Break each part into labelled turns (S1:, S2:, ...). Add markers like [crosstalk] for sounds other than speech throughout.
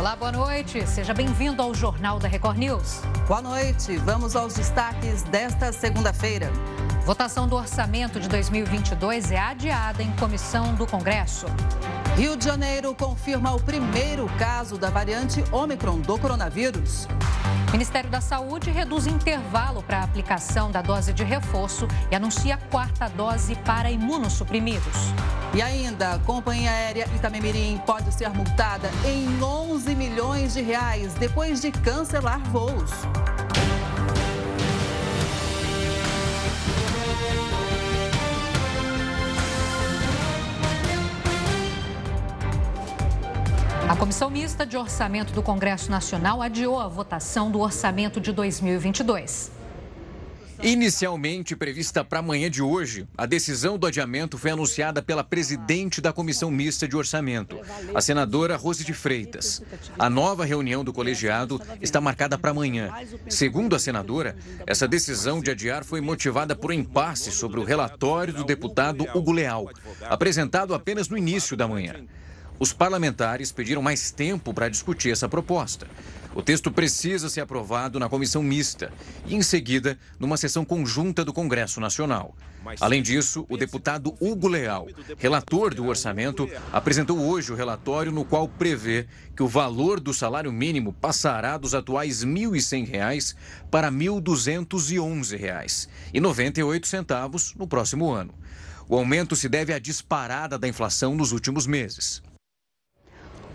S1: Olá, boa noite. Seja bem-vindo ao Jornal da Record News.
S2: Boa noite. Vamos aos destaques desta segunda-feira.
S1: Votação do orçamento de 2022 é adiada em comissão do Congresso.
S2: Rio de Janeiro confirma o primeiro caso da variante Ômicron do coronavírus.
S1: Ministério da Saúde reduz intervalo para a aplicação da dose de reforço e anuncia a quarta dose para imunossuprimidos.
S2: E ainda, a companhia aérea Itamemirim pode ser multada em 11 milhões de reais depois de cancelar voos.
S1: A Comissão Mista de Orçamento do Congresso Nacional adiou a votação do orçamento de 2022.
S3: Inicialmente prevista para amanhã de hoje, a decisão do adiamento foi anunciada pela presidente da Comissão Mista de Orçamento, a senadora Rose de Freitas. A nova reunião do colegiado está marcada para amanhã. Segundo a senadora, essa decisão de adiar foi motivada por um impasse sobre o relatório do deputado Hugo Leal, apresentado apenas no início da manhã. Os parlamentares pediram mais tempo para discutir essa proposta. O texto precisa ser aprovado na comissão mista e, em seguida, numa sessão conjunta do Congresso Nacional. Além disso, o deputado Hugo Leal, relator do orçamento, apresentou hoje o relatório no qual prevê que o valor do salário mínimo passará dos atuais R$ 1.100 para R$ 1.211,98 no próximo ano. O aumento se deve à disparada da inflação nos últimos meses.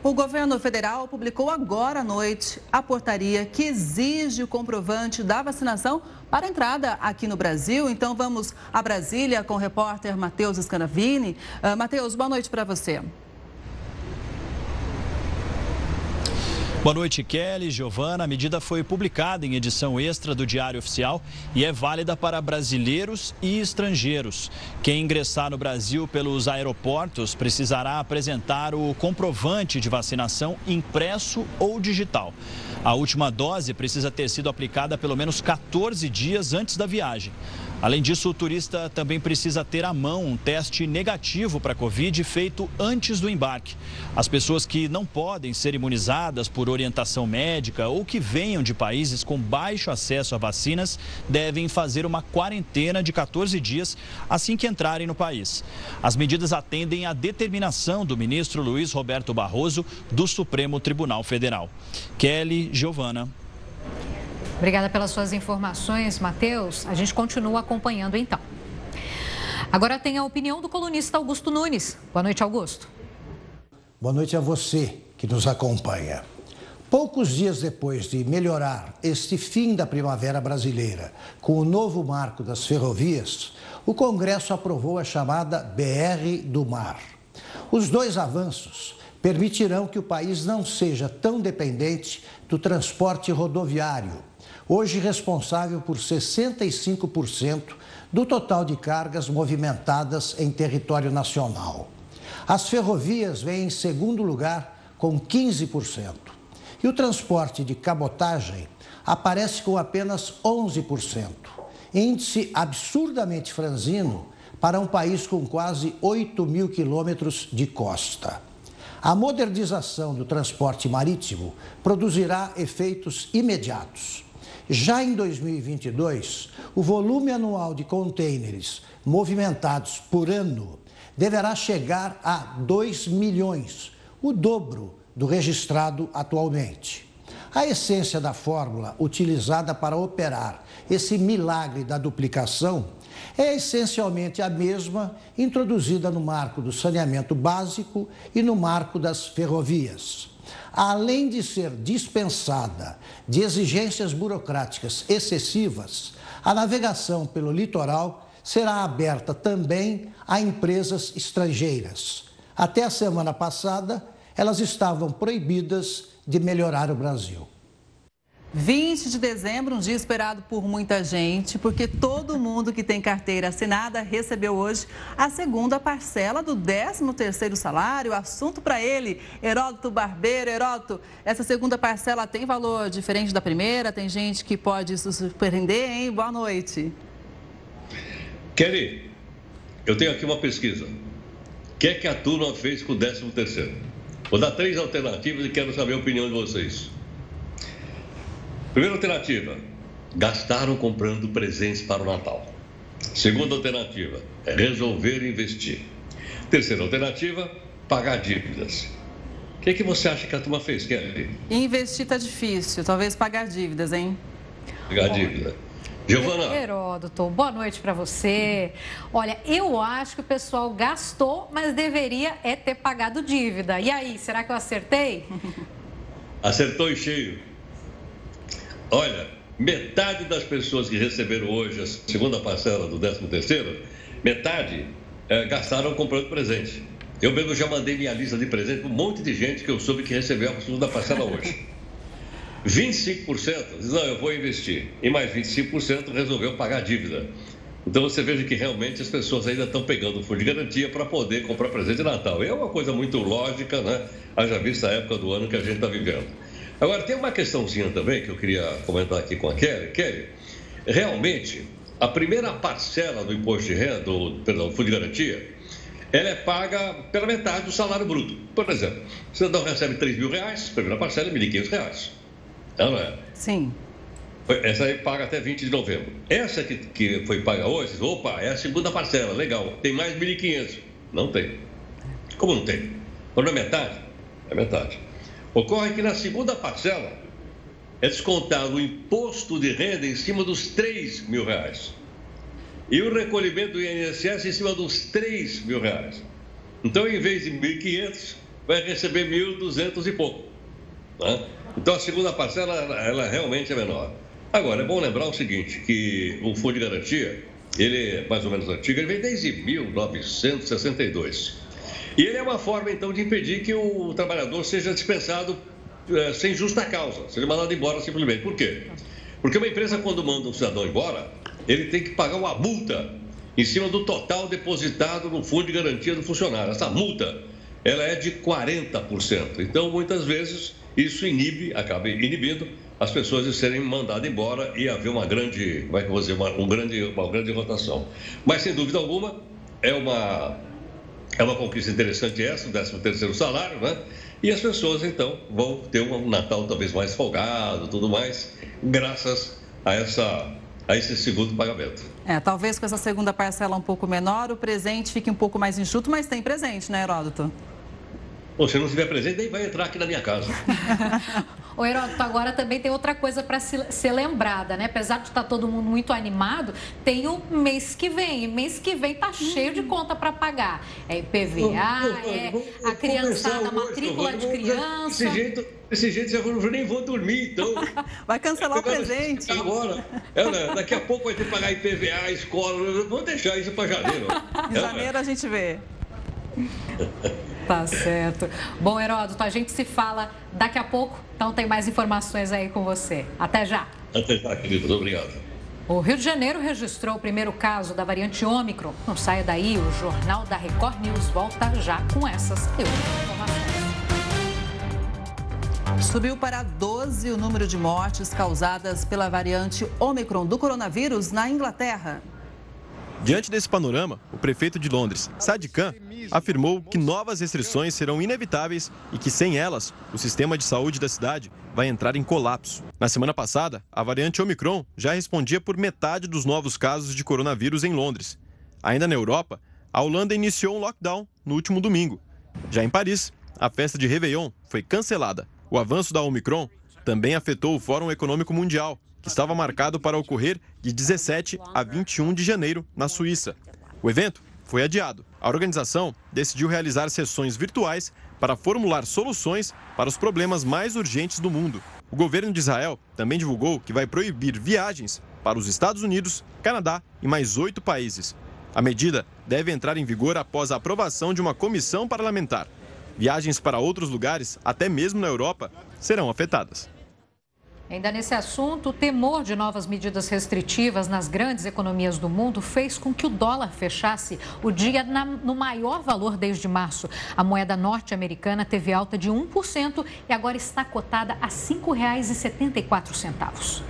S2: O governo federal publicou agora à noite a portaria que exige o comprovante da vacinação para entrada aqui no Brasil. Então vamos a Brasília com o repórter Matheus Scanavini. Uh, Matheus, boa noite para você.
S4: Boa noite, Kelly, Giovana. A medida foi publicada em edição extra do Diário Oficial e é válida para brasileiros e estrangeiros. Quem ingressar no Brasil pelos aeroportos precisará apresentar o comprovante de vacinação impresso ou digital. A última dose precisa ter sido aplicada pelo menos 14 dias antes da viagem. Além disso, o turista também precisa ter à mão um teste negativo para a Covid feito antes do embarque. As pessoas que não podem ser imunizadas por orientação médica ou que venham de países com baixo acesso a vacinas devem fazer uma quarentena de 14 dias assim que entrarem no país. As medidas atendem à determinação do ministro Luiz Roberto Barroso do Supremo Tribunal Federal. Kelly Giovana.
S1: Obrigada pelas suas informações, Matheus. A gente continua acompanhando então. Agora tem a opinião do colunista Augusto Nunes. Boa noite, Augusto.
S5: Boa noite a você que nos acompanha. Poucos dias depois de melhorar este fim da primavera brasileira com o novo marco das ferrovias, o Congresso aprovou a chamada BR do Mar. Os dois avanços permitirão que o país não seja tão dependente do transporte rodoviário hoje responsável por 65% do total de cargas movimentadas em território nacional. As ferrovias vêm em segundo lugar, com 15%. E o transporte de cabotagem aparece com apenas 11%, índice absurdamente franzino para um país com quase 8 mil quilômetros de costa. A modernização do transporte marítimo produzirá efeitos imediatos. Já em 2022, o volume anual de contêineres movimentados por ano deverá chegar a 2 milhões, o dobro do registrado atualmente. A essência da fórmula utilizada para operar esse milagre da duplicação é essencialmente a mesma introduzida no marco do saneamento básico e no marco das ferrovias além de ser dispensada de exigências burocráticas excessivas, a navegação pelo litoral será aberta também a empresas estrangeiras. Até a semana passada, elas estavam proibidas de melhorar o Brasil.
S2: 20 de dezembro, um dia esperado por muita gente, porque todo mundo que tem carteira assinada recebeu hoje a segunda parcela do 13º salário. Assunto para ele, Heródoto Barbeiro. Heródoto, essa segunda parcela tem valor diferente da primeira? Tem gente que pode se surpreender, hein? Boa noite.
S6: Kelly, eu tenho aqui uma pesquisa. O que é que a turma fez com o 13º? Vou dar três alternativas e quero saber a opinião de vocês. Primeira alternativa: gastaram comprando presentes para o Natal. Segunda alternativa: é resolver investir. Terceira alternativa: pagar dívidas. O que, é que você acha que a turma fez, Kelly?
S2: Investir está difícil, talvez pagar dívidas, hein?
S6: Pagar dívida. Giovana.
S1: Heródoto, boa noite para você. Olha, eu acho que o pessoal gastou, mas deveria é ter pagado dívida. E aí, será que eu acertei?
S6: Acertou em cheio. Olha, metade das pessoas que receberam hoje a segunda parcela do 13 terceiro, metade é, gastaram comprando presente. Eu mesmo já mandei minha lista de presente para um monte de gente que eu soube que recebeu a segunda parcela hoje. [laughs] 25% diz, não, eu vou investir. E mais 25% resolveu pagar a dívida. Então você veja que realmente as pessoas ainda estão pegando o fundo de garantia para poder comprar presente de Natal. E é uma coisa muito lógica, né? Haja vista a época do ano que a gente está vivendo. Agora, tem uma questãozinha também que eu queria comentar aqui com a Kelly. Kelly, realmente, a primeira parcela do imposto de renda, do, perdão, do fundo de garantia, ela é paga pela metade do salário bruto. Por exemplo, o cidadão recebe 3 mil reais, a primeira parcela é 1.500 reais. Não é?
S2: Sim.
S6: Essa aí paga até 20 de novembro. Essa que, que foi paga hoje, opa, é a segunda parcela, legal. Tem mais 1.500. Não tem. Como não tem? Quando é metade? É metade. Ocorre que na segunda parcela é descontado o imposto de renda em cima dos 3 mil reais. E o recolhimento do INSS em cima dos 3 mil reais. Então, em vez de 1.500, vai receber 1.200 e pouco. Né? Então a segunda parcela, ela, realmente é menor. Agora, é bom lembrar o seguinte, que o Fundo de Garantia, ele é mais ou menos antigo, ele vem desde 1962. E ele é uma forma, então, de impedir que o trabalhador seja dispensado é, sem justa causa, seja mandado embora simplesmente. Por quê? Porque uma empresa, quando manda um cidadão embora, ele tem que pagar uma multa em cima do total depositado no Fundo de Garantia do funcionário. Essa multa, ela é de 40%. Então, muitas vezes isso inibe, acaba inibindo as pessoas de serem mandadas embora e haver uma grande, como é que eu vou dizer, uma, um grande, uma grande rotação. Mas, sem dúvida alguma, é uma, é uma conquista interessante essa, o 13 terceiro salário, né? E as pessoas, então, vão ter um Natal talvez mais folgado, tudo mais, graças a, essa, a esse segundo pagamento.
S2: É, talvez com essa segunda parcela um pouco menor, o presente fique um pouco mais enxuto, mas tem presente, né, Heródoto?
S6: Ou se não tiver presente, nem vai entrar aqui na minha casa. [laughs]
S1: O Heródoto, agora também tem outra coisa para ser lembrada, né? Apesar de estar tá todo mundo muito animado, tem o mês que vem. E mês que vem tá cheio de conta para pagar. É IPVA, é a criançada, a matrícula de criança.
S6: Desse jeito, desse jeito eu nem vou dormir, então. [laughs]
S2: Vai cancelar o presente.
S6: Agora. É, né? Daqui a pouco vai ter que pagar IPVA, escola. Vamos deixar isso para janeiro. [laughs]
S2: Em janeiro a gente vê. [laughs]
S1: Tá certo. Bom, Heródoto, a gente se fala daqui a pouco, então tem mais informações aí com você. Até já.
S6: Até já, querido. Obrigado.
S1: O Rio de Janeiro registrou o primeiro caso da variante Ômicron. Não saia daí, o Jornal da Record News volta já com essas e outras informações.
S2: Subiu para 12 o número de mortes causadas pela variante Ômicron do coronavírus na Inglaterra.
S7: Diante desse panorama, o prefeito de Londres, Sadiq Khan, afirmou que novas restrições serão inevitáveis e que, sem elas, o sistema de saúde da cidade vai entrar em colapso. Na semana passada, a variante Omicron já respondia por metade dos novos casos de coronavírus em Londres. Ainda na Europa, a Holanda iniciou um lockdown no último domingo. Já em Paris, a festa de Réveillon foi cancelada. O avanço da Omicron também afetou o Fórum Econômico Mundial, que estava marcado para ocorrer de 17 a 21 de janeiro, na Suíça. O evento foi adiado. A organização decidiu realizar sessões virtuais para formular soluções para os problemas mais urgentes do mundo. O governo de Israel também divulgou que vai proibir viagens para os Estados Unidos, Canadá e mais oito países. A medida deve entrar em vigor após a aprovação de uma comissão parlamentar. Viagens para outros lugares, até mesmo na Europa, serão afetadas.
S1: Ainda nesse assunto, o temor de novas medidas restritivas nas grandes economias do mundo fez com que o dólar fechasse o dia na, no maior valor desde março. A moeda norte-americana teve alta de 1% e agora está cotada a R$ 5,74.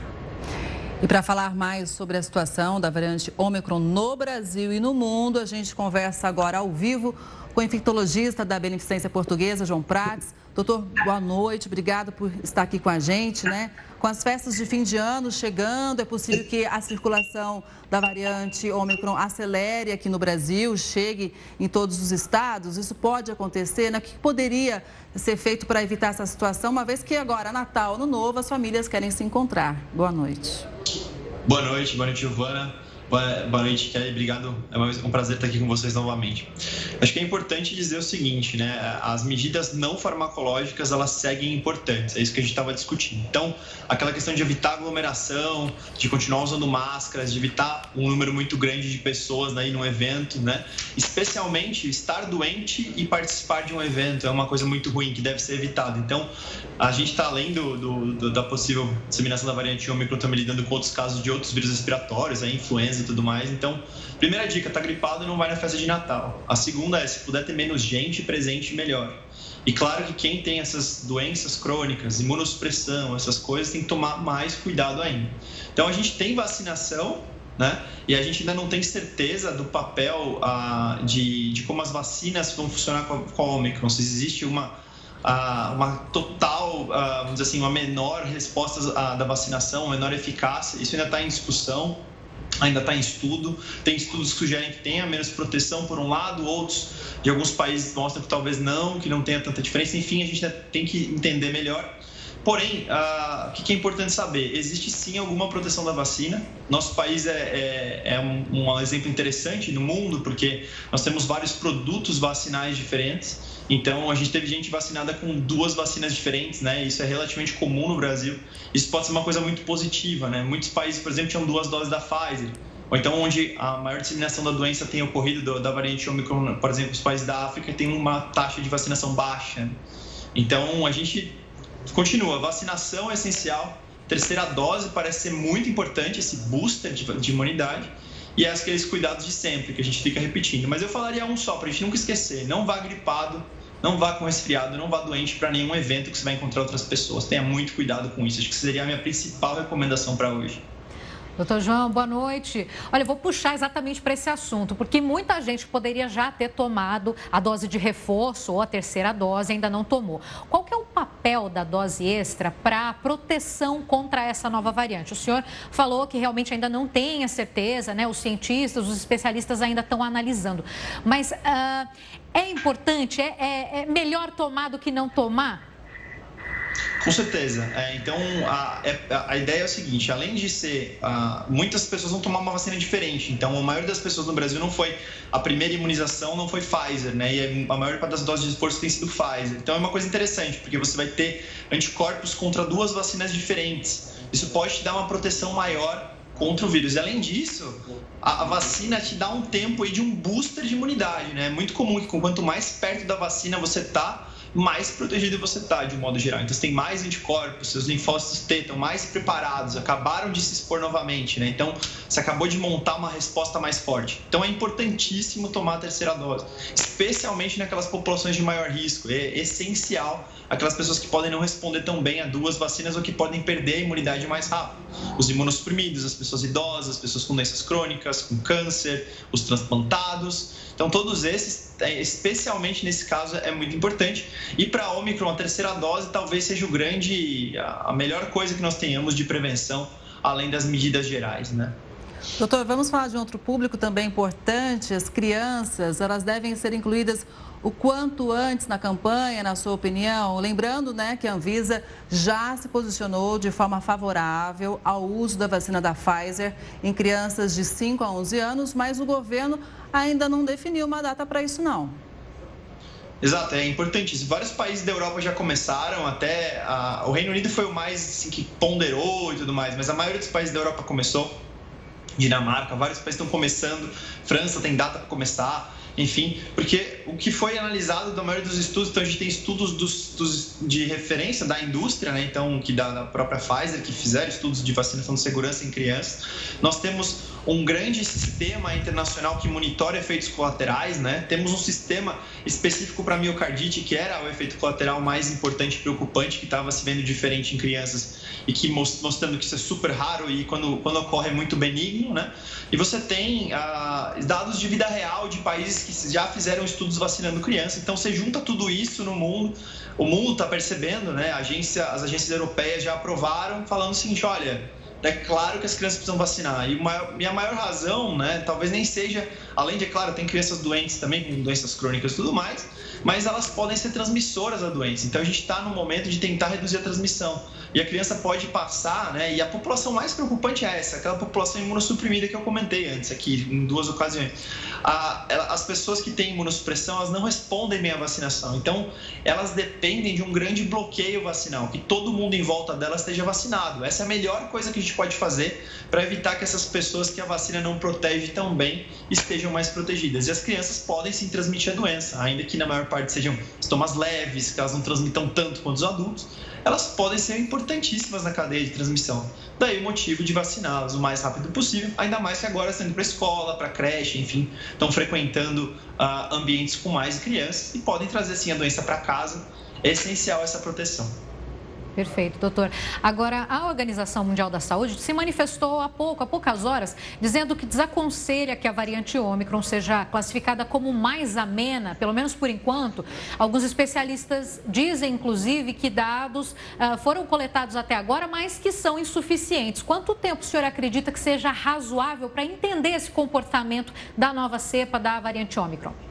S2: E para falar mais sobre a situação da variante Ômicron no Brasil e no mundo, a gente conversa agora ao vivo com o infectologista da Beneficência Portuguesa, João Prates. Doutor, boa noite, obrigado por estar aqui com a gente, né? Com as festas de fim de ano chegando, é possível que a circulação da variante Ômicron acelere aqui no Brasil, chegue em todos os estados? Isso pode acontecer? Né? O que poderia ser feito para evitar essa situação, uma vez que agora, Natal, Ano Novo, as famílias querem se encontrar? Boa noite.
S8: Boa noite, boa noite, Giovana. Boa noite, Kelly. Obrigado. É um prazer estar aqui com vocês novamente. Acho que é importante dizer o seguinte, né? As medidas não farmacológicas, elas seguem importantes. É isso que a gente estava discutindo. Então, aquela questão de evitar aglomeração, de continuar usando máscaras, de evitar um número muito grande de pessoas aí num evento, né? Especialmente estar doente e participar de um evento é uma coisa muito ruim que deve ser evitada. Então, a gente está além do, do, da possível disseminação da variante Ômicron, também lidando com outros casos de outros vírus respiratórios, a influenza e tudo mais. Então, primeira dica, tá gripado e não vai na festa de Natal. A segunda é, se puder ter menos gente presente, melhor. E claro que quem tem essas doenças crônicas, imunossupressão, essas coisas, tem que tomar mais cuidado ainda. Então, a gente tem vacinação, né? E a gente ainda não tem certeza do papel ah, de, de como as vacinas vão funcionar com a, com Omicron, se existe uma uma total, vamos dizer assim, uma menor resposta da vacinação, uma menor eficácia. Isso ainda está em discussão, ainda está em estudo. Tem estudos que sugerem que tenha menos proteção por um lado, outros de alguns países mostram que talvez não, que não tenha tanta diferença. Enfim, a gente tem que entender melhor. Porém, uh, o que é importante saber? Existe sim alguma proteção da vacina. Nosso país é, é, é um, um exemplo interessante no mundo, porque nós temos vários produtos vacinais diferentes. Então, a gente teve gente vacinada com duas vacinas diferentes, né? Isso é relativamente comum no Brasil. Isso pode ser uma coisa muito positiva, né? Muitos países, por exemplo, tinham duas doses da Pfizer. Ou então, onde a maior disseminação da doença tem ocorrido do, da variante Omicron, por exemplo, os países da África têm uma taxa de vacinação baixa. Então, a gente continua. Vacinação é essencial. Terceira dose parece ser muito importante, esse booster de, de imunidade e é aqueles cuidados de sempre que a gente fica repetindo. Mas eu falaria um só para a gente nunca esquecer: não vá gripado, não vá com resfriado, não vá doente para nenhum evento que você vai encontrar outras pessoas. Tenha muito cuidado com isso. Acho que seria a minha principal recomendação para hoje.
S1: Doutor João, boa noite. Olha, eu vou puxar exatamente para esse assunto, porque muita gente poderia já ter tomado a dose de reforço ou a terceira dose ainda não tomou. Qual que é o papel da dose extra para proteção contra essa nova variante? O senhor falou que realmente ainda não tem a certeza, né? Os cientistas, os especialistas ainda estão analisando. Mas uh, é importante, é, é, é melhor tomar do que não tomar?
S8: Com certeza. É, então, a, é, a, ideia é o seguinte: além de ser. A, muitas pessoas vão tomar uma vacina diferente. Então, a maioria das pessoas no Brasil não foi. A primeira imunização não foi Pfizer, né? E a maior parte das doses de esforço tem sido Pfizer. Então, é uma coisa interessante, porque você vai ter anticorpos contra duas vacinas diferentes. Isso pode te dar uma proteção maior contra o vírus. E além disso, a, a, vacina te dá um tempo aí de um booster de imunidade, né? É muito comum que quanto mais perto da vacina você tá, mais protegido você está, de um modo geral. Então, você tem mais anticorpos, seus linfócitos T estão mais preparados, acabaram de se expor novamente, né? Então, você acabou de montar uma resposta mais forte. Então, é importantíssimo tomar a terceira dose, especialmente naquelas populações de maior risco. É essencial aquelas pessoas que podem não responder tão bem a duas vacinas ou que podem perder a imunidade mais rápido. Os imunossuprimidos, as pessoas idosas, as pessoas com doenças crônicas, com câncer, os transplantados. Então, todos esses, é, especialmente nesse caso, é muito importante. E para a Omicron, a terceira dose talvez seja o grande, a melhor coisa que nós tenhamos de prevenção, além das medidas gerais, né?
S2: Doutor, vamos falar de um outro público também importante. As crianças, elas devem ser incluídas o quanto antes na campanha, na sua opinião? Lembrando né, que a Anvisa já se posicionou de forma favorável ao uso da vacina da Pfizer em crianças de 5 a 11 anos, mas o governo ainda não definiu uma data para isso, não.
S8: Exato, é importantíssimo. Vários países da Europa já começaram, até a, o Reino Unido foi o mais assim, que ponderou e tudo mais, mas a maioria dos países da Europa começou. Dinamarca, vários países estão começando, França tem data para começar enfim, porque o que foi analisado da maioria dos estudos, então a gente tem estudos dos, dos, de referência da indústria, né? então, que da, da própria Pfizer, que fizeram estudos de vacinação de segurança em crianças. Nós temos um grande sistema internacional que monitora efeitos colaterais, né? Temos um sistema específico para miocardite, que era o efeito colateral mais importante e preocupante, que estava se vendo diferente em crianças e que mostrando que isso é super raro e quando, quando ocorre é muito benigno, né? E você tem ah, dados de vida real de países que já fizeram estudos vacinando criança. Então, você junta tudo isso no mundo, o mundo está percebendo, né? Agência, as agências europeias já aprovaram, falando o seguinte: olha, é claro que as crianças precisam vacinar. E minha maior razão, né, talvez nem seja, além de, é claro, tem crianças doentes também, com doenças crônicas e tudo mais, mas elas podem ser transmissoras da doença. Então a gente está no momento de tentar reduzir a transmissão. E a criança pode passar, né? E a população mais preocupante é essa, aquela população imunossuprimida que eu comentei antes aqui, em duas ocasiões. A, as pessoas que têm imunossupressão, elas não respondem bem à vacinação. Então, elas dependem de um grande bloqueio vacinal, que todo mundo em volta delas esteja vacinado. Essa é a melhor coisa que a gente pode fazer para evitar que essas pessoas que a vacina não protege tão bem estejam mais protegidas. E as crianças podem sim transmitir a doença, ainda que na maior parte sejam sintomas leves, que elas não transmitam tanto quanto os adultos elas podem ser importantíssimas na cadeia de transmissão. Daí o motivo de vaciná-las o mais rápido possível, ainda mais que agora estão indo para escola, para creche, enfim, estão frequentando uh, ambientes com mais crianças e podem trazer sim a doença para casa. É essencial essa proteção.
S1: Perfeito, doutor. Agora, a Organização Mundial da Saúde se manifestou há pouco, há poucas horas, dizendo que desaconselha que a variante Ômicron seja classificada como mais amena, pelo menos por enquanto. Alguns especialistas dizem, inclusive, que dados uh, foram coletados até agora, mas que são insuficientes. Quanto tempo o senhor acredita que seja razoável para entender esse comportamento da nova cepa da variante Ômicron?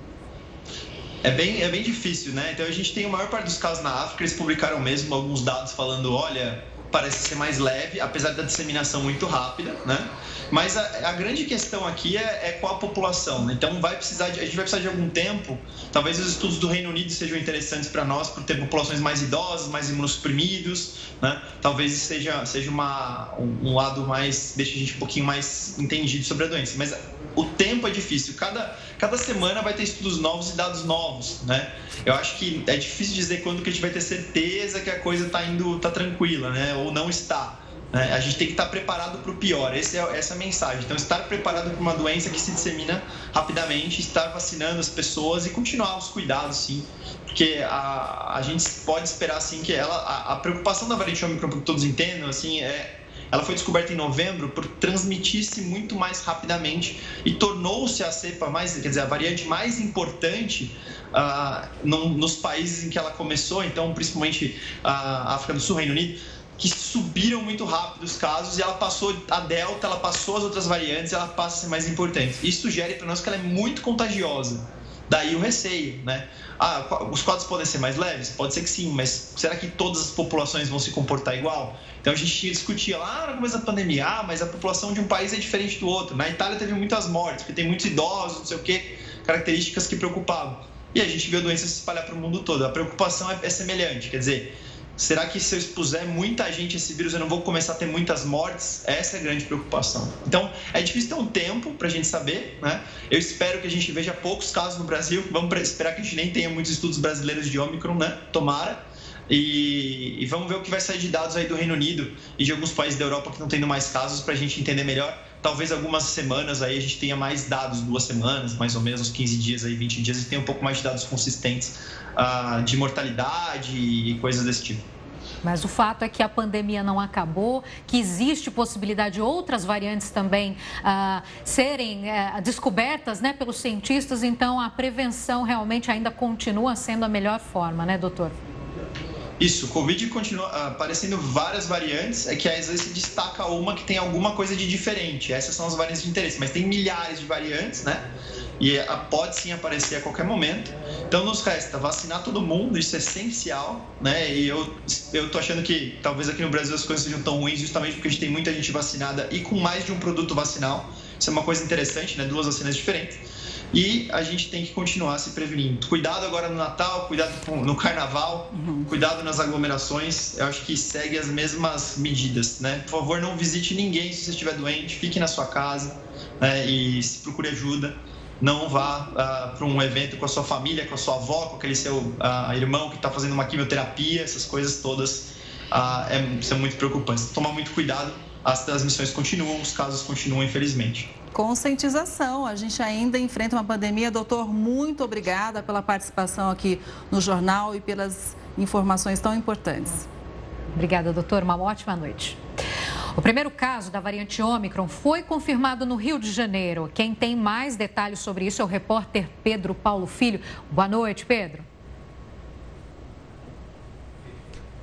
S8: É bem, é bem difícil, né? Então a gente tem a maior parte dos casos na África, eles publicaram mesmo alguns dados falando, olha, parece ser mais leve, apesar da disseminação muito rápida, né? Mas a, a grande questão aqui é, é, com a população. Né? Então vai precisar de, a gente vai precisar de algum tempo. Talvez os estudos do Reino Unido sejam interessantes para nós, por ter populações mais idosas, mais imunossuprimidos. Né? Talvez seja, seja uma, um, lado mais. deixe a gente um pouquinho mais entendido sobre a doença. Mas o tempo é difícil. Cada, cada semana vai ter estudos novos e dados novos, né? Eu acho que é difícil dizer quando que a gente vai ter certeza que a coisa está indo, tá tranquila, né? Ou não está. Né? A gente tem que estar tá preparado para o pior. Esse é, essa é a mensagem. Então, estar preparado para uma doença que se dissemina rapidamente, estar vacinando as pessoas e continuar os cuidados, sim. Porque a, a gente pode esperar, sim, que ela... A, a preocupação da variante Omicron, para que todos entendam, assim, é ela foi descoberta em novembro por transmitir-se muito mais rapidamente e tornou-se a cepa mais, quer dizer, a variante mais importante uh, no, nos países em que ela começou, então principalmente a África do Sul, Reino Unido, que subiram muito rápido os casos e ela passou a delta, ela passou as outras variantes, ela passa a ser mais importante. Isso sugere para nós que ela é muito contagiosa. Daí o receio, né? Ah, os quadros podem ser mais leves? Pode ser que sim, mas será que todas as populações vão se comportar igual? Então a gente discutia lá no começo da pandemia, ah, mas a população de um país é diferente do outro. Na Itália teve muitas mortes, porque tem muitos idosos, não sei o quê, características que preocupavam. E a gente viu a doença se espalhar para o mundo todo. A preocupação é, é semelhante, quer dizer, Será que se eu expuser muita gente a esse vírus, eu não vou começar a ter muitas mortes? Essa é a grande preocupação. Então, é difícil ter um tempo para a gente saber, né? Eu espero que a gente veja poucos casos no Brasil. Vamos esperar que a gente nem tenha muitos estudos brasileiros de Omicron, né? Tomara. E, e, vamos ver o que vai sair de dados aí do Reino Unido e de alguns países da Europa que estão tendo mais casos para a gente entender melhor. Talvez algumas semanas aí a gente tenha mais dados, duas semanas, mais ou menos, uns 15 dias aí, 20 dias, e tenha um pouco mais de dados consistentes uh, de mortalidade e coisas desse tipo.
S1: Mas o fato é que a pandemia não acabou, que existe possibilidade de outras variantes também uh, serem uh, descobertas né, pelos cientistas, então a prevenção realmente ainda continua sendo a melhor forma, né, doutor?
S8: Isso, Covid continua aparecendo várias variantes, é que às vezes se destaca uma que tem alguma coisa de diferente. Essas são as variantes de interesse, mas tem milhares de variantes, né? E pode sim aparecer a qualquer momento. Então nos resta vacinar todo mundo, isso é essencial, né? E eu, eu tô achando que talvez aqui no Brasil as coisas sejam tão ruins justamente porque a gente tem muita gente vacinada e com mais de um produto vacinal. Isso é uma coisa interessante, né? Duas vacinas diferentes. E a gente tem que continuar se prevenindo. Cuidado agora no Natal, cuidado no Carnaval, uhum. cuidado nas aglomerações. Eu acho que segue as mesmas medidas, né? Por favor, não visite ninguém se você estiver doente, fique na sua casa né? e se procure ajuda. Não vá uh, para um evento com a sua família, com a sua avó, com aquele seu uh, irmão que está fazendo uma quimioterapia, essas coisas todas uh, é, são muito preocupantes. Tomar muito cuidado, as transmissões continuam, os casos continuam, infelizmente
S2: conscientização. A gente ainda enfrenta uma pandemia. Doutor, muito obrigada pela participação aqui no jornal e pelas informações tão importantes.
S1: Obrigada, doutor. Uma ótima noite. O primeiro caso da variante Ômicron foi confirmado no Rio de Janeiro. Quem tem mais detalhes sobre isso é o repórter Pedro Paulo Filho. Boa noite, Pedro.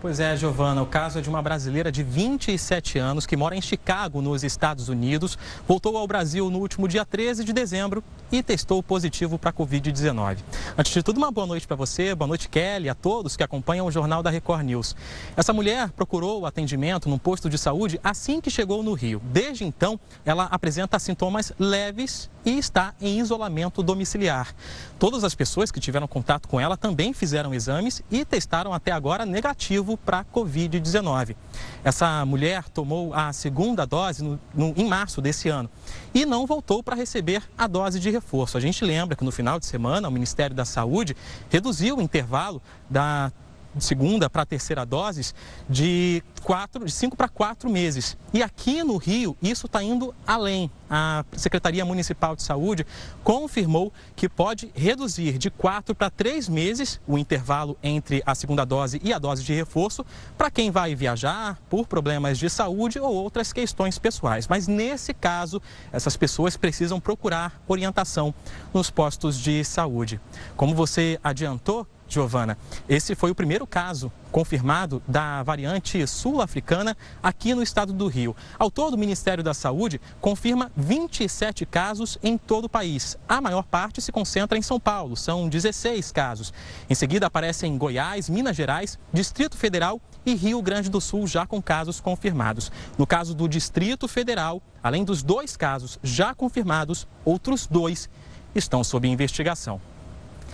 S9: Pois é, Giovana, o caso é de uma brasileira de 27 anos que mora em Chicago, nos Estados Unidos. Voltou ao Brasil no último dia 13 de dezembro e testou positivo para a Covid-19. Antes de tudo, uma boa noite para você, boa noite, Kelly, a todos que acompanham o Jornal da Record News. Essa mulher procurou o atendimento num posto de saúde assim que chegou no Rio. Desde então, ela apresenta sintomas leves e está em isolamento domiciliar. Todas as pessoas que tiveram contato com ela também fizeram exames e testaram até agora negativo para a Covid-19. Essa mulher tomou a segunda dose no, no, em março desse ano e não voltou para receber a dose de reforço. A gente lembra que no final de semana o Ministério da Saúde reduziu o intervalo da segunda para a terceira doses de, quatro, de cinco para quatro meses. E aqui no Rio, isso está indo além. A Secretaria Municipal de Saúde confirmou que pode reduzir de quatro para três meses o intervalo entre a segunda dose e a dose de reforço para quem vai viajar por problemas de saúde ou outras questões pessoais. Mas nesse caso, essas pessoas precisam procurar orientação nos postos de saúde. Como você adiantou, Giovana. Esse foi o primeiro caso confirmado da variante sul-africana aqui no estado do Rio. Ao todo, o Ministério da Saúde confirma 27 casos em todo o país. A maior parte se concentra em São Paulo, são 16 casos. Em seguida, aparecem Goiás, Minas Gerais, Distrito Federal e Rio Grande do Sul, já com casos confirmados. No caso do Distrito Federal, além dos dois casos já confirmados, outros dois estão sob investigação.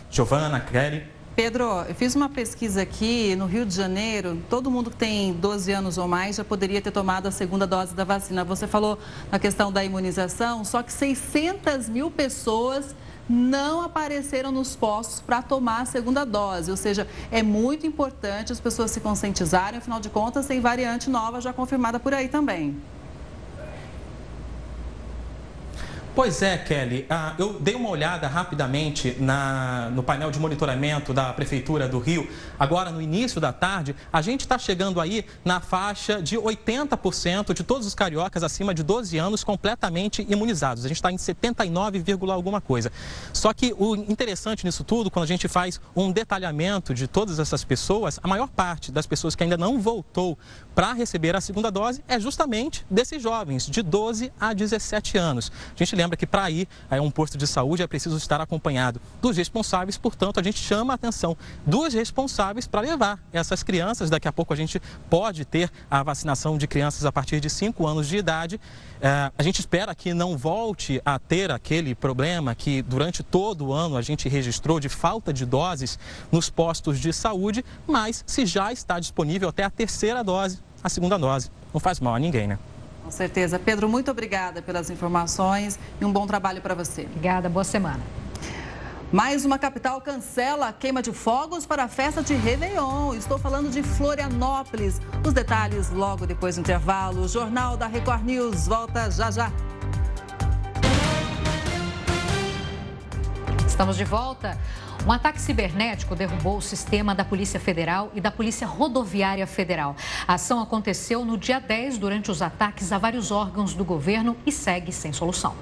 S9: Giovana, Kelly.
S2: Pedro, eu fiz uma pesquisa aqui no Rio de Janeiro. Todo mundo que tem 12 anos ou mais já poderia ter tomado a segunda dose da vacina. Você falou na questão da imunização, só que 600 mil pessoas não apareceram nos postos para tomar a segunda dose. Ou seja, é muito importante as pessoas se conscientizarem, afinal de contas, tem variante nova já confirmada por aí também.
S9: Pois é, Kelly. Ah, eu dei uma olhada rapidamente na, no painel de monitoramento da Prefeitura do Rio. Agora, no início da tarde, a gente está chegando aí na faixa de 80% de todos os cariocas acima de 12 anos completamente imunizados. A gente está em 79, alguma coisa. Só que o interessante nisso tudo, quando a gente faz um detalhamento de todas essas pessoas, a maior parte das pessoas que ainda não voltou para receber a segunda dose é justamente desses jovens, de 12 a 17 anos. A gente lembra lembra que para ir a um posto de saúde é preciso estar acompanhado dos responsáveis, portanto, a gente chama a atenção dos responsáveis para levar essas crianças. Daqui a pouco a gente pode ter a vacinação de crianças a partir de 5 anos de idade. É, a gente espera que não volte a ter aquele problema que durante todo o ano a gente registrou de falta de doses nos postos de saúde, mas se já está disponível até a terceira dose, a segunda dose, não faz mal a ninguém, né?
S2: Com certeza. Pedro, muito obrigada pelas informações e um bom trabalho para você.
S1: Obrigada, boa semana.
S2: Mais uma capital cancela a queima de fogos para a festa de Réveillon. Estou falando de Florianópolis. Os detalhes logo depois do intervalo. O Jornal da Record News volta já já.
S1: Estamos de volta. Um ataque cibernético derrubou o sistema da Polícia Federal e da Polícia Rodoviária Federal. A ação aconteceu no dia 10 durante os ataques a vários órgãos do governo e segue sem solução.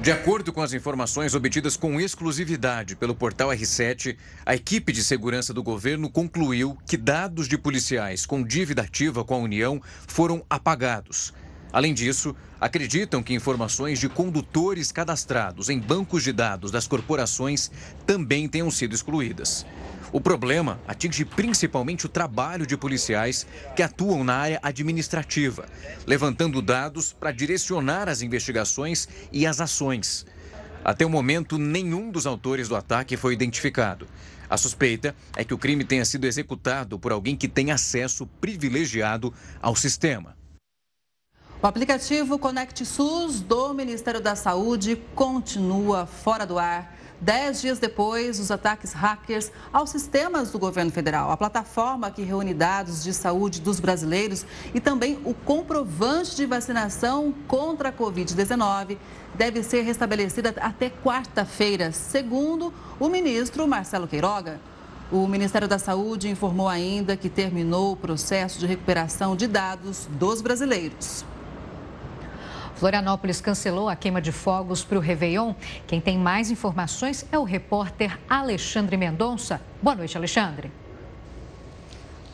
S3: De acordo com as informações obtidas com exclusividade pelo portal R7, a equipe de segurança do governo concluiu que dados de policiais com dívida ativa com a União foram apagados. Além disso, acreditam que informações de condutores cadastrados em bancos de dados das corporações também tenham sido excluídas. O problema atinge principalmente o trabalho de policiais que atuam na área administrativa, levantando dados para direcionar as investigações e as ações. Até o momento, nenhum dos autores do ataque foi identificado. A suspeita é que o crime tenha sido executado por alguém que tem acesso privilegiado ao sistema.
S2: O aplicativo Conect SUS do Ministério da Saúde continua fora do ar. Dez dias depois dos ataques hackers aos sistemas do governo federal, a plataforma que reúne dados de saúde dos brasileiros e também o comprovante de vacinação contra a Covid-19 deve ser restabelecida até quarta-feira, segundo o ministro Marcelo Queiroga. O Ministério da Saúde informou ainda que terminou o processo de recuperação de dados dos brasileiros.
S1: Florianópolis cancelou a queima de fogos para o Réveillon. Quem tem mais informações é o repórter Alexandre Mendonça. Boa noite, Alexandre.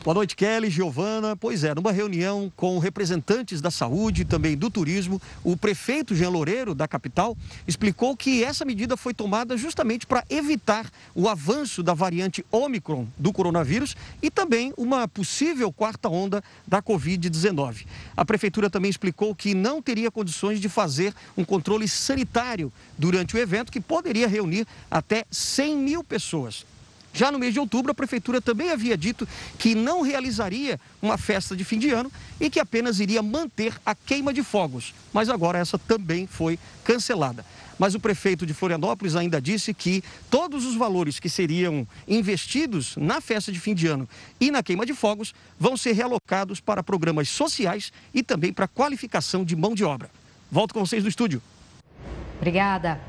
S10: Boa noite, Kelly, Giovana. Pois é, numa reunião com representantes da saúde e também do turismo, o prefeito Jean Loureiro, da capital, explicou que essa medida foi tomada justamente para evitar o avanço da variante Omicron do coronavírus e também uma possível quarta onda da Covid-19. A prefeitura também explicou que não teria condições de fazer um controle sanitário durante o evento, que poderia reunir até 100 mil pessoas. Já no mês de outubro, a prefeitura também havia dito que não realizaria uma festa de fim de ano e que apenas iria manter a queima de fogos. Mas agora essa também foi cancelada. Mas o prefeito de Florianópolis ainda disse que todos os valores que seriam investidos na festa de fim de ano e na queima de fogos vão ser realocados para programas sociais e também para qualificação de mão de obra. Volto com vocês no estúdio.
S1: Obrigada.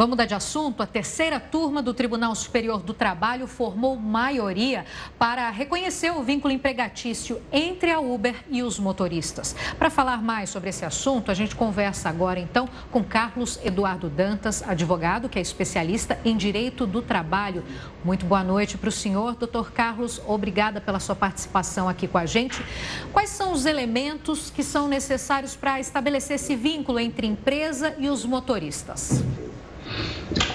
S1: Vamos mudar de assunto. A terceira turma do Tribunal Superior do Trabalho formou maioria para reconhecer o vínculo empregatício entre a Uber e os motoristas. Para falar mais sobre esse assunto, a gente conversa agora então com Carlos Eduardo Dantas, advogado que é especialista em direito do trabalho. Muito boa noite para o senhor, doutor Carlos. Obrigada pela sua participação aqui com a gente. Quais são os elementos que são necessários para estabelecer esse vínculo entre empresa e os motoristas?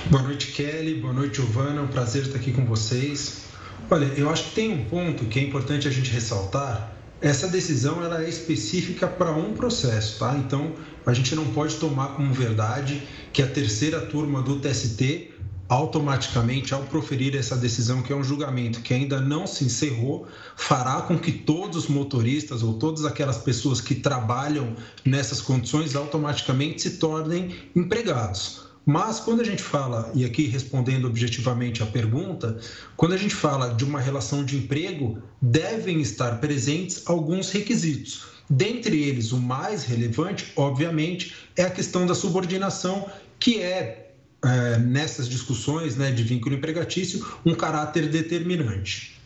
S11: Boa noite, Kelly. Boa noite, Giovana. É um prazer estar aqui com vocês. Olha, eu acho que tem um ponto que é importante a gente ressaltar. Essa decisão ela é específica para um processo, tá? Então, a gente não pode tomar como verdade que a terceira turma do TST automaticamente, ao proferir essa decisão, que é um julgamento que ainda não se encerrou, fará com que todos os motoristas ou todas aquelas pessoas que trabalham nessas condições automaticamente se tornem empregados. Mas quando a gente fala, e aqui respondendo objetivamente a pergunta, quando a gente fala de uma relação de emprego, devem estar presentes alguns requisitos. Dentre eles, o mais relevante, obviamente, é a questão da subordinação, que é, é nessas discussões né, de vínculo empregatício, um caráter determinante.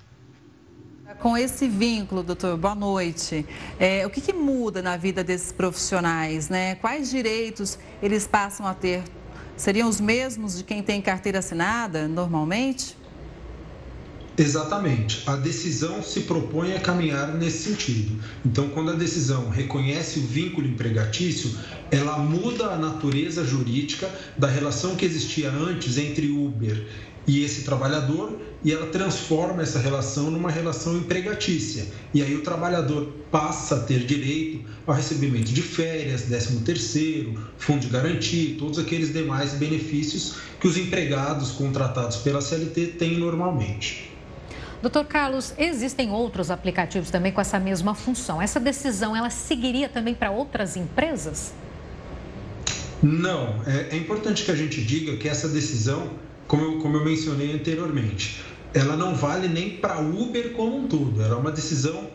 S2: Com esse vínculo, doutor, boa noite. É, o que, que, muda na vida desses profissionais? Né? Quais direitos eles passam a ter seriam os mesmos de quem tem carteira assinada normalmente?
S11: Exatamente. A decisão se propõe a caminhar nesse sentido. Então, quando a decisão reconhece o vínculo empregatício, ela muda a natureza jurídica da relação que existia antes entre Uber e esse trabalhador e ela transforma essa relação numa relação empregatícia. E aí o trabalhador passa a ter direito ao recebimento de férias, 13 terceiro, fundo de garantia, todos aqueles demais benefícios que os empregados contratados pela CLT têm normalmente.
S1: Doutor Carlos, existem outros aplicativos também com essa mesma função. Essa decisão, ela seguiria também para outras empresas?
S11: Não. É, é importante que a gente diga que essa decisão como eu, como eu mencionei anteriormente, ela não vale nem para Uber como um todo, ela é uma decisão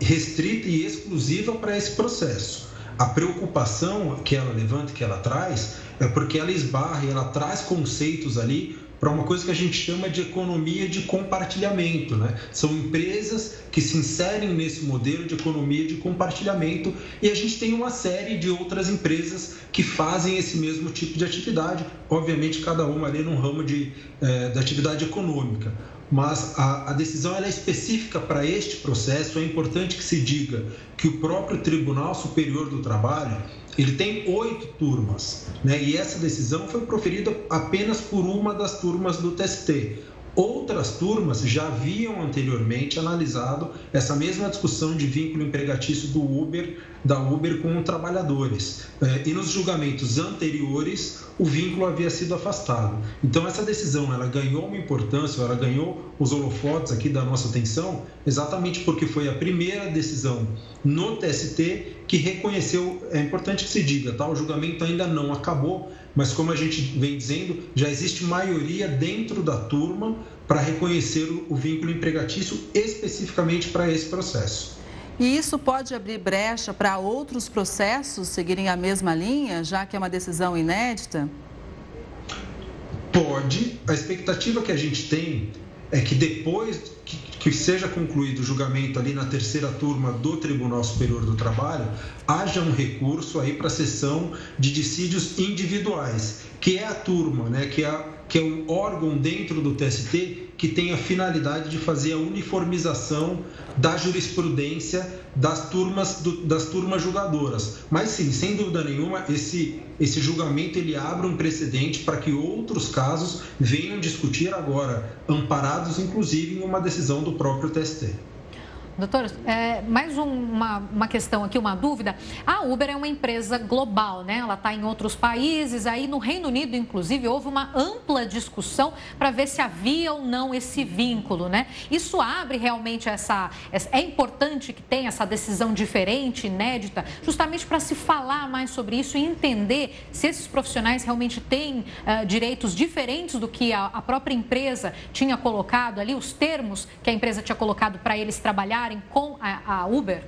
S11: restrita e exclusiva para esse processo. A preocupação que ela levanta, que ela traz, é porque ela esbarra e ela traz conceitos ali para uma coisa que a gente chama de economia de compartilhamento. Né? São empresas que se inserem nesse modelo de economia de compartilhamento e a gente tem uma série de outras empresas que fazem esse mesmo tipo de atividade, obviamente cada uma ali num ramo de, é, de atividade econômica mas a, a decisão é específica para este processo. É importante que se diga que o próprio Tribunal Superior do Trabalho ele tem oito turmas, né? E essa decisão foi proferida apenas por uma das turmas do TST. Outras turmas já haviam anteriormente analisado essa mesma discussão de vínculo empregatício do Uber, da Uber com trabalhadores. É, e nos julgamentos anteriores, o vínculo havia sido afastado. Então, essa decisão ela ganhou uma importância, ela ganhou os holofotes aqui da nossa atenção, exatamente porque foi a primeira decisão no TST que reconheceu. É importante que se diga, tá? o julgamento ainda não acabou, mas como a gente vem dizendo, já existe maioria dentro da turma para reconhecer o vínculo empregatício especificamente para esse processo.
S2: E isso pode abrir brecha para outros processos seguirem a mesma linha, já que é uma decisão inédita?
S11: Pode. A expectativa que a gente tem é que depois que, que, seja concluído o julgamento ali na terceira turma do Tribunal Superior do Trabalho, haja um recurso aí para a sessão de dissídios individuais, que é a turma, né, que, é, que é um órgão dentro do TST que tem a finalidade de fazer a uniformização da jurisprudência das turmas, do, das turmas julgadoras. Mas sim, sem dúvida nenhuma, esse, esse julgamento ele abre um precedente para que outros casos venham discutir agora, amparados inclusive em uma decisão do próprio TST.
S1: Doutor, é, mais uma, uma questão aqui, uma dúvida. A Uber é uma empresa global, né? Ela está em outros países. Aí no Reino Unido, inclusive, houve uma ampla discussão para ver se havia ou não esse vínculo, né? Isso abre realmente essa. É importante que tenha essa decisão diferente, inédita, justamente para se falar mais sobre isso e entender se esses profissionais realmente têm uh, direitos diferentes do que a, a própria empresa tinha colocado ali, os termos que a empresa tinha colocado para eles trabalharem com a, a Uber?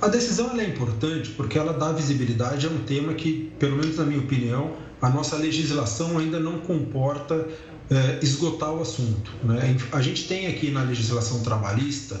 S11: A decisão é importante porque ela dá visibilidade a um tema que, pelo menos na minha opinião, a nossa legislação ainda não comporta é, esgotar o assunto. Né? A gente tem aqui na legislação trabalhista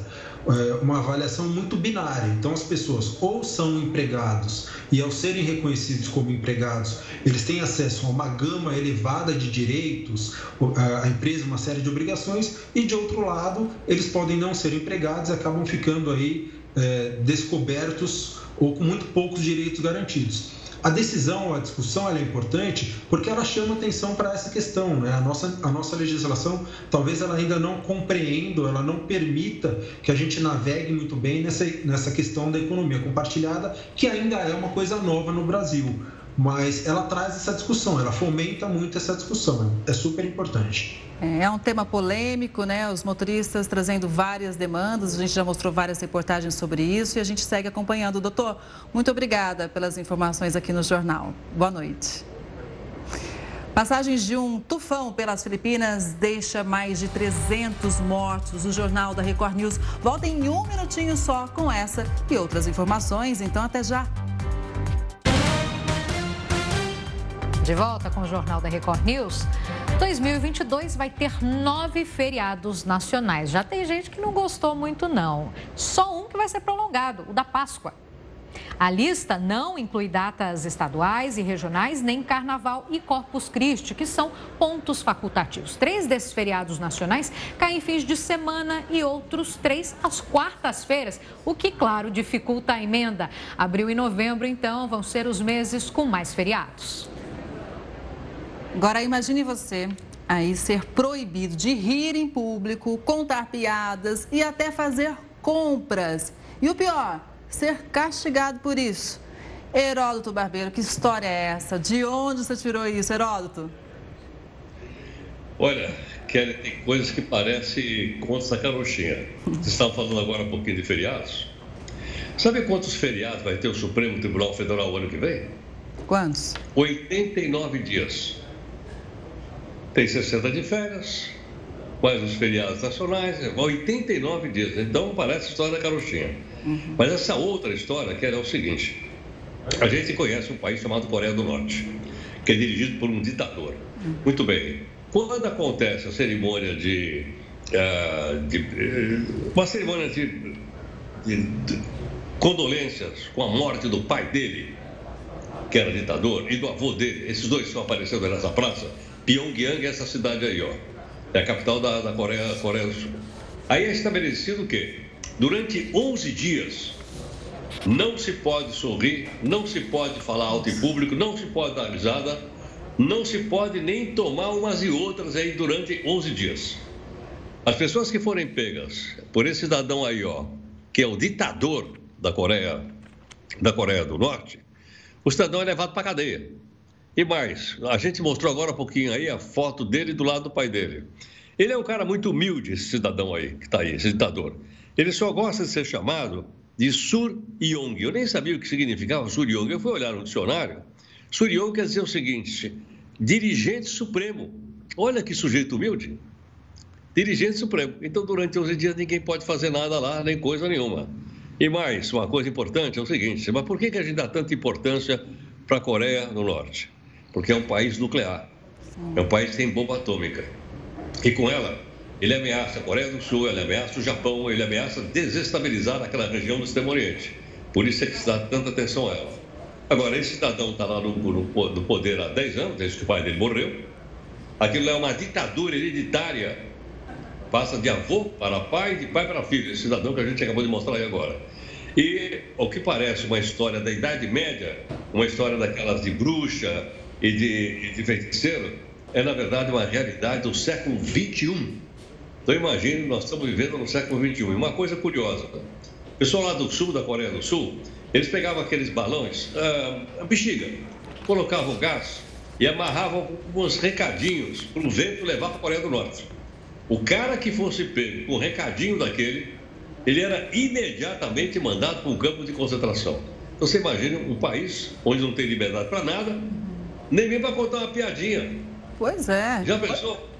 S11: uma avaliação muito binária. Então, as pessoas ou são empregados e, ao serem reconhecidos como empregados, eles têm acesso a uma gama elevada de direitos, a empresa uma série de obrigações, e, de outro lado, eles podem não ser empregados e acabam ficando aí é, descobertos ou com muito poucos direitos garantidos. A decisão, a discussão é importante porque ela chama atenção para essa questão. Né? A, nossa, a nossa legislação talvez ela ainda não compreenda, ela não permita que a gente navegue muito bem nessa, nessa questão da economia compartilhada, que ainda é uma coisa nova no Brasil mas ela traz essa discussão, ela fomenta muito essa discussão, é super importante.
S2: É, é um tema polêmico, né? Os motoristas trazendo várias demandas, a gente já mostrou várias reportagens sobre isso e a gente segue acompanhando. Doutor, muito obrigada pelas informações aqui no jornal. Boa noite. Passagens de um tufão pelas Filipinas deixa mais de 300 mortos. O Jornal da Record News volta em um minutinho só com essa e outras informações. Então, até já. De volta com o Jornal da Record News. 2022 vai ter nove feriados nacionais. Já tem gente que não gostou muito, não. Só um que vai ser prolongado, o da Páscoa. A lista não inclui datas estaduais e regionais, nem Carnaval e Corpus Christi, que são pontos facultativos. Três desses feriados nacionais caem em fins de semana e outros três às quartas-feiras, o que, claro, dificulta a emenda. Abril e novembro, então, vão ser os meses com mais feriados. Agora imagine você aí ser proibido de rir em público, contar piadas e até fazer compras. E o pior, ser castigado por isso. Heródoto Barbeiro, que história é essa? De onde você tirou isso, Heródoto?
S6: Olha, Kelly, tem coisas que parecem contos da carochinha. Vocês estavam falando agora um pouquinho de feriados. Sabe quantos feriados vai ter o Supremo Tribunal Federal o ano que vem?
S2: Quantos?
S6: 89 dias tem 60 de férias, quais os feriados nacionais, 89 dias. Então parece a história da carochinha. Uhum. Mas essa outra história que é o seguinte: a gente conhece um país chamado Coreia do Norte, que é dirigido por um ditador. Uhum. Muito bem. Quando acontece a cerimônia de, uh, de uh, uma cerimônia de, de, de condolências com a morte do pai dele, que era ditador, e do avô dele, esses dois estão aparecendo nessa praça Pyongyang é essa cidade aí, ó. É a capital da, da Coreia, Coreia do Sul. Aí é estabelecido que durante 11 dias não se pode sorrir, não se pode falar alto em público, não se pode dar risada, não se pode nem tomar umas e outras aí durante 11 dias. As pessoas que forem pegas por esse cidadão aí, ó, que é o ditador da Coreia, da Coreia do Norte, o cidadão é levado para cadeia. E mais, a gente mostrou agora um pouquinho aí a foto dele do lado do pai dele. Ele é um cara muito humilde, esse cidadão aí, que está aí, esse ditador. Ele só gosta de ser chamado de Sur Yong. Eu nem sabia o que significava Sur Yong. Eu fui olhar no dicionário. Sur Yong quer dizer o seguinte: dirigente supremo. Olha que sujeito humilde. Dirigente supremo. Então, durante 11 dias, ninguém pode fazer nada lá, nem coisa nenhuma. E mais, uma coisa importante é o seguinte: mas por que, que a gente dá tanta importância para a Coreia do Norte? Porque é um país nuclear. É um país que tem bomba atômica. E com ela, ele ameaça a Coreia do Sul, ele ameaça o Japão, ele ameaça desestabilizar aquela região do Extremo Oriente. Por isso é que se dá tanta atenção a ela. Agora, esse cidadão está lá no, no, no, poder há 10 anos, desde que o pai dele morreu. Aquilo é uma ditadura hereditária. Passa de avô para pai, de pai para filho. Esse cidadão que a gente acabou de mostrar aí agora. E, o que parece uma história da Idade Média, uma história daquelas de bruxa e de, de feiticeiro, é, na verdade, uma realidade do século XXI. Então, imagine, nós estamos vivendo no século XXI. E uma coisa curiosa, o pessoal lá do sul, da Coreia do Sul, eles pegavam aqueles balões, ah, a bexiga, colocavam gás e amarravam uns recadinhos para o vento levar para a Coreia do Norte. O cara que fosse pego com um recadinho daquele, ele era imediatamente mandado para um campo de concentração. Então você imagina um país onde não tem liberdade para nada, nem mesmo para contar uma piadinha.
S2: Pois é.
S6: Já pensou?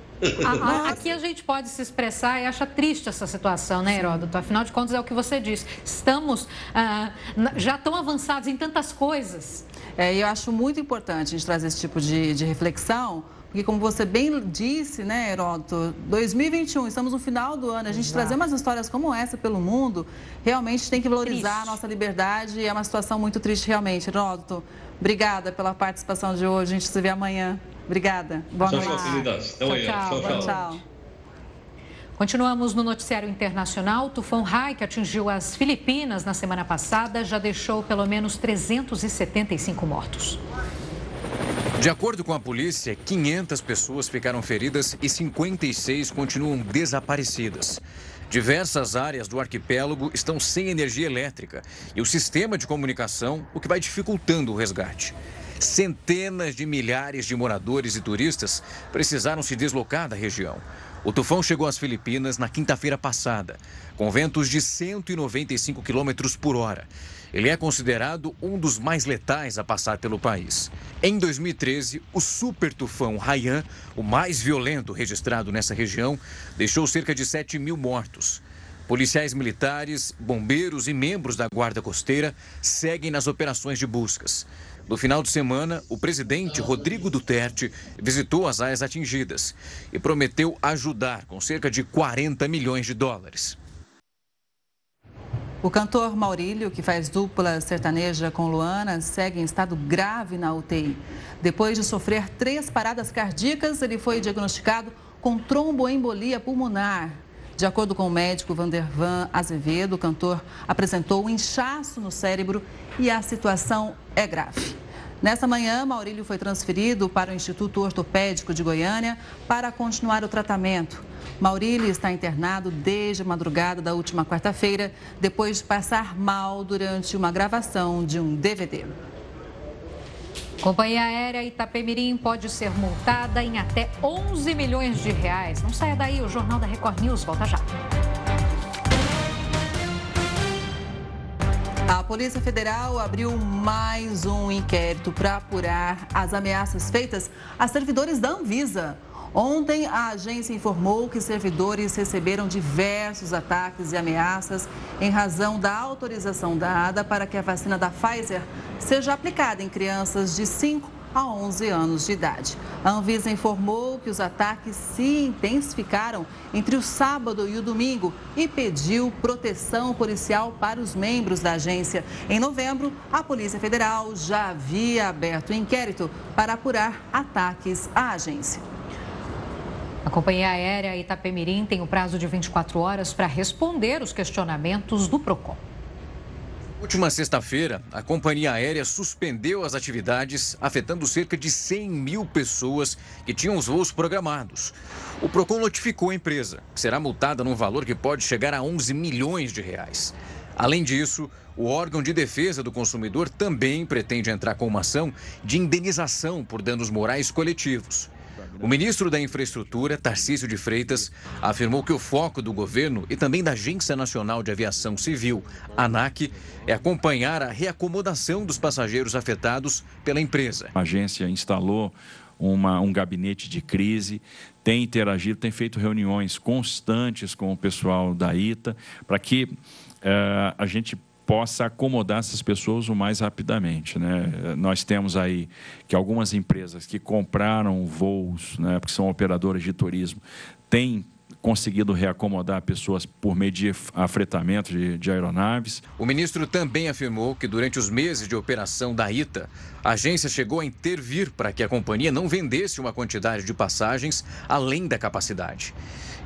S1: aqui a gente pode se expressar e acha triste essa situação, né, Heródoto? Afinal de contas, é o que você disse. Estamos ah, já tão avançados em tantas coisas.
S2: É, eu acho muito importante a gente trazer esse tipo de, de reflexão, porque como você bem disse, né, Heródoto, 2021, estamos no final do ano, a gente Exato. trazer umas histórias como essa pelo mundo, realmente tem que valorizar triste. a nossa liberdade, é uma situação muito triste realmente. Heródoto, obrigada pela participação de hoje, a gente se vê amanhã. Obrigada. Boa
S6: tchau,
S2: noite.
S6: Tchau, queridas. Até amanhã.
S2: Tchau, tchau. tchau.
S1: Continuamos no noticiário internacional. O tufão Rai, que atingiu as Filipinas na semana passada, já deixou pelo menos 375 mortos.
S3: De acordo com a polícia, 500 pessoas ficaram feridas e 56 continuam desaparecidas. Diversas áreas do arquipélago estão sem energia elétrica e o sistema de comunicação, o que vai dificultando o resgate. Centenas de milhares de moradores e turistas precisaram se deslocar da região. O tufão chegou às Filipinas na quinta-feira passada, com ventos de 195 km por hora. Ele é considerado um dos mais letais a passar pelo país. Em 2013, o super tufão Haiyan, o mais violento registrado nessa região, deixou cerca de 7 mil mortos. Policiais militares, bombeiros e membros da Guarda Costeira seguem nas operações de buscas. No final de semana, o presidente Rodrigo Duterte visitou as áreas atingidas e prometeu ajudar com cerca de 40 milhões de dólares.
S2: O cantor Maurílio, que faz dupla sertaneja com Luana, segue em estado grave na UTI. Depois de sofrer três paradas cardíacas, ele foi diagnosticado com tromboembolia pulmonar. De acordo com o médico Vandervan Azevedo, o cantor apresentou um inchaço no cérebro e a situação é grave. Nessa manhã, Maurílio foi transferido para o Instituto Ortopédico de Goiânia para continuar o tratamento. Maurílio está internado desde a madrugada da última quarta-feira, depois de passar mal durante uma gravação de um DVD.
S1: Companhia Aérea Itapemirim pode ser multada em até 11 milhões de reais. Não saia daí, o Jornal da Record News volta já.
S2: A Polícia Federal abriu mais um inquérito para apurar as ameaças feitas a servidores da Anvisa. Ontem, a agência informou que servidores receberam diversos ataques e ameaças em razão da autorização dada para que a vacina da Pfizer seja aplicada em crianças de 5 a 11 anos de idade. A Anvisa informou que os ataques se intensificaram entre o sábado e o domingo e pediu proteção policial para os membros da agência. Em novembro, a Polícia Federal já havia aberto um inquérito para apurar ataques à agência.
S1: A companhia aérea Itapemirim tem o prazo de 24 horas para responder os questionamentos do PROCON.
S3: Última sexta-feira, a companhia aérea suspendeu as atividades, afetando cerca de 100 mil pessoas que tinham os voos programados. O PROCON notificou a empresa, que será multada num valor que pode chegar a 11 milhões de reais. Além disso, o órgão de defesa do consumidor também pretende entrar com uma ação de indenização por danos morais coletivos. O ministro da Infraestrutura, Tarcísio de Freitas, afirmou que o foco do governo e também da Agência Nacional de Aviação Civil, ANAC, é acompanhar a reacomodação dos passageiros afetados pela empresa.
S12: A agência instalou uma, um gabinete de crise, tem interagido, tem feito reuniões constantes com o pessoal da ITA para que uh, a gente possa acomodar essas pessoas o mais rapidamente. Né? Nós temos aí que algumas empresas que compraram voos, né, porque são operadoras de turismo, têm conseguido reacomodar pessoas por meio de afretamento de, de, aeronaves.
S3: O ministro também afirmou que durante os meses de operação da ITA, a agência chegou a intervir para que a companhia não vendesse uma quantidade de passagens além da capacidade.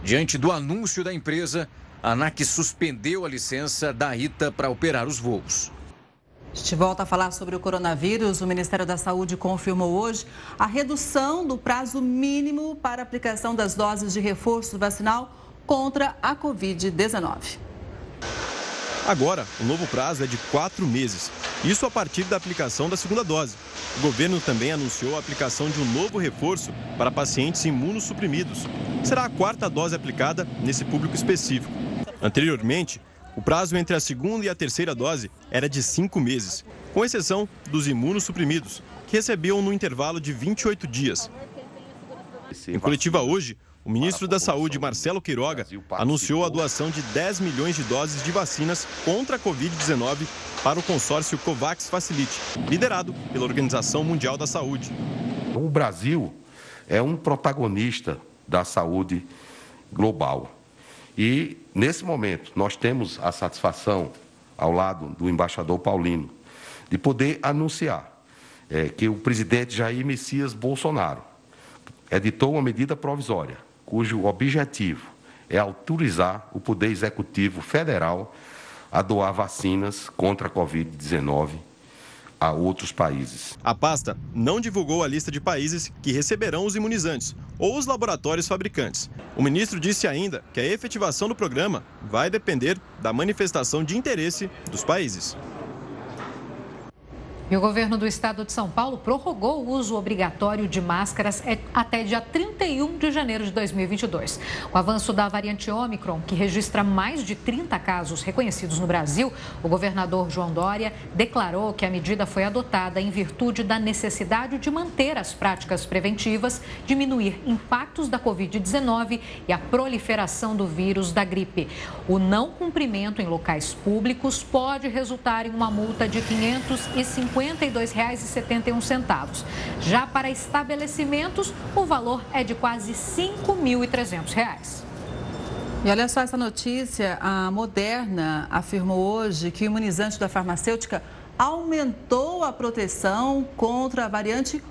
S3: Diante do anúncio da empresa, a ANAC suspendeu a licença da ITA para operar os voos.
S2: A gente volta a falar sobre o coronavírus. O Ministério da Saúde confirmou hoje a redução do prazo mínimo para aplicação das doses de reforço vacinal contra a Covid-19.
S7: Agora, o novo prazo é de quatro meses. Isso a partir da aplicação da segunda dose. O governo também anunciou a aplicação de um novo reforço para pacientes imunossuprimidos. Será a quarta dose aplicada nesse público específico. Anteriormente, o prazo entre a segunda e a terceira dose era de cinco meses, com exceção dos imunossuprimidos, que recebiam no intervalo de 28 dias. Em coletiva hoje, o ministro da Saúde, Marcelo Queiroga, anunciou a doação de 10 milhões de doses de vacinas contra a Covid-19 para o consórcio COVAX Facilite, liderado pela Organização Mundial da Saúde.
S13: O Brasil é um protagonista da saúde global. E, nesse momento, nós temos a satisfação, ao lado do embaixador Paulino, de poder anunciar é, que o presidente Jair Messias Bolsonaro editou uma medida provisória, cujo objetivo é autorizar o Poder Executivo Federal a doar vacinas contra a Covid-19 a outros países.
S7: A pasta não divulgou a lista de países que receberão os imunizantes ou os laboratórios fabricantes. O ministro disse ainda que a efetivação do programa vai depender da manifestação de interesse dos países.
S1: E o governo do estado de São Paulo prorrogou o uso obrigatório de máscaras é, até dia 31 de janeiro de 2022. Com o avanço da variante Omicron, que registra mais de 30 casos reconhecidos no Brasil, o governador João Dória declarou que a medida foi adotada em virtude da necessidade de manter as práticas preventivas, diminuir impactos da Covid-19 e a proliferação do vírus da gripe. O não cumprimento em locais públicos pode resultar em uma multa de 550 R$ 52,71. Já para estabelecimentos, o valor é de quase R$ 5.300.
S2: E olha só essa notícia: a Moderna afirmou hoje que o imunizante da farmacêutica aumentou a proteção contra a variante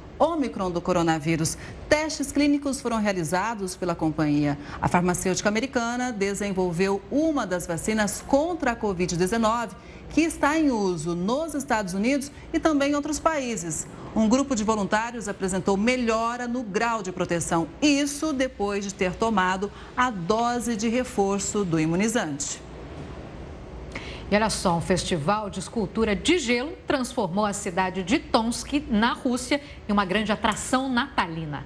S2: do coronavírus. Testes clínicos foram realizados pela companhia. A farmacêutica americana desenvolveu uma das vacinas contra a Covid-19 que está em uso nos Estados Unidos e também em outros países. Um grupo de voluntários apresentou melhora no grau de proteção, isso depois de ter tomado a dose de reforço do imunizante.
S1: E olha só, um festival de escultura de gelo transformou a cidade de Tomsk, na Rússia, em uma grande atração natalina.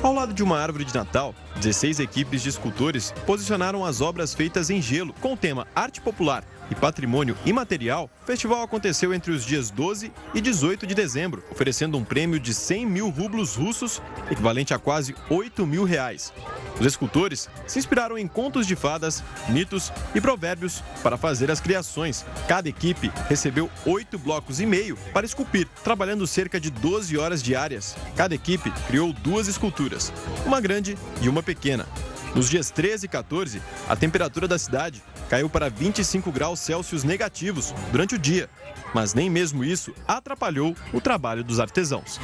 S7: Ao lado de uma árvore de Natal, 16 equipes de escultores posicionaram as obras feitas em gelo com o tema Arte Popular e Patrimônio Imaterial, o festival aconteceu entre os dias 12 e 18 de dezembro, oferecendo um prêmio de 100 mil rublos russos, equivalente a quase 8 mil reais. Os escultores se inspiraram em contos de fadas, mitos e provérbios para fazer as criações. Cada equipe recebeu oito blocos e meio para esculpir, trabalhando cerca de 12 horas diárias. Cada equipe criou duas esculturas, uma grande e uma pequena. Nos dias 13 e 14, a temperatura da cidade caiu para 25 graus Celsius negativos durante o dia, mas nem mesmo isso atrapalhou o trabalho dos artesãos.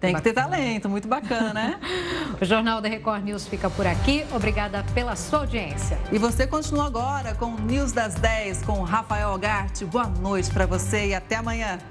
S2: Tem que ter talento, muito bacana, né? [laughs]
S1: o Jornal da Record News fica por aqui. Obrigada pela sua audiência.
S2: E você continua agora com o News das 10 com Rafael Garte. Boa noite para você e até amanhã.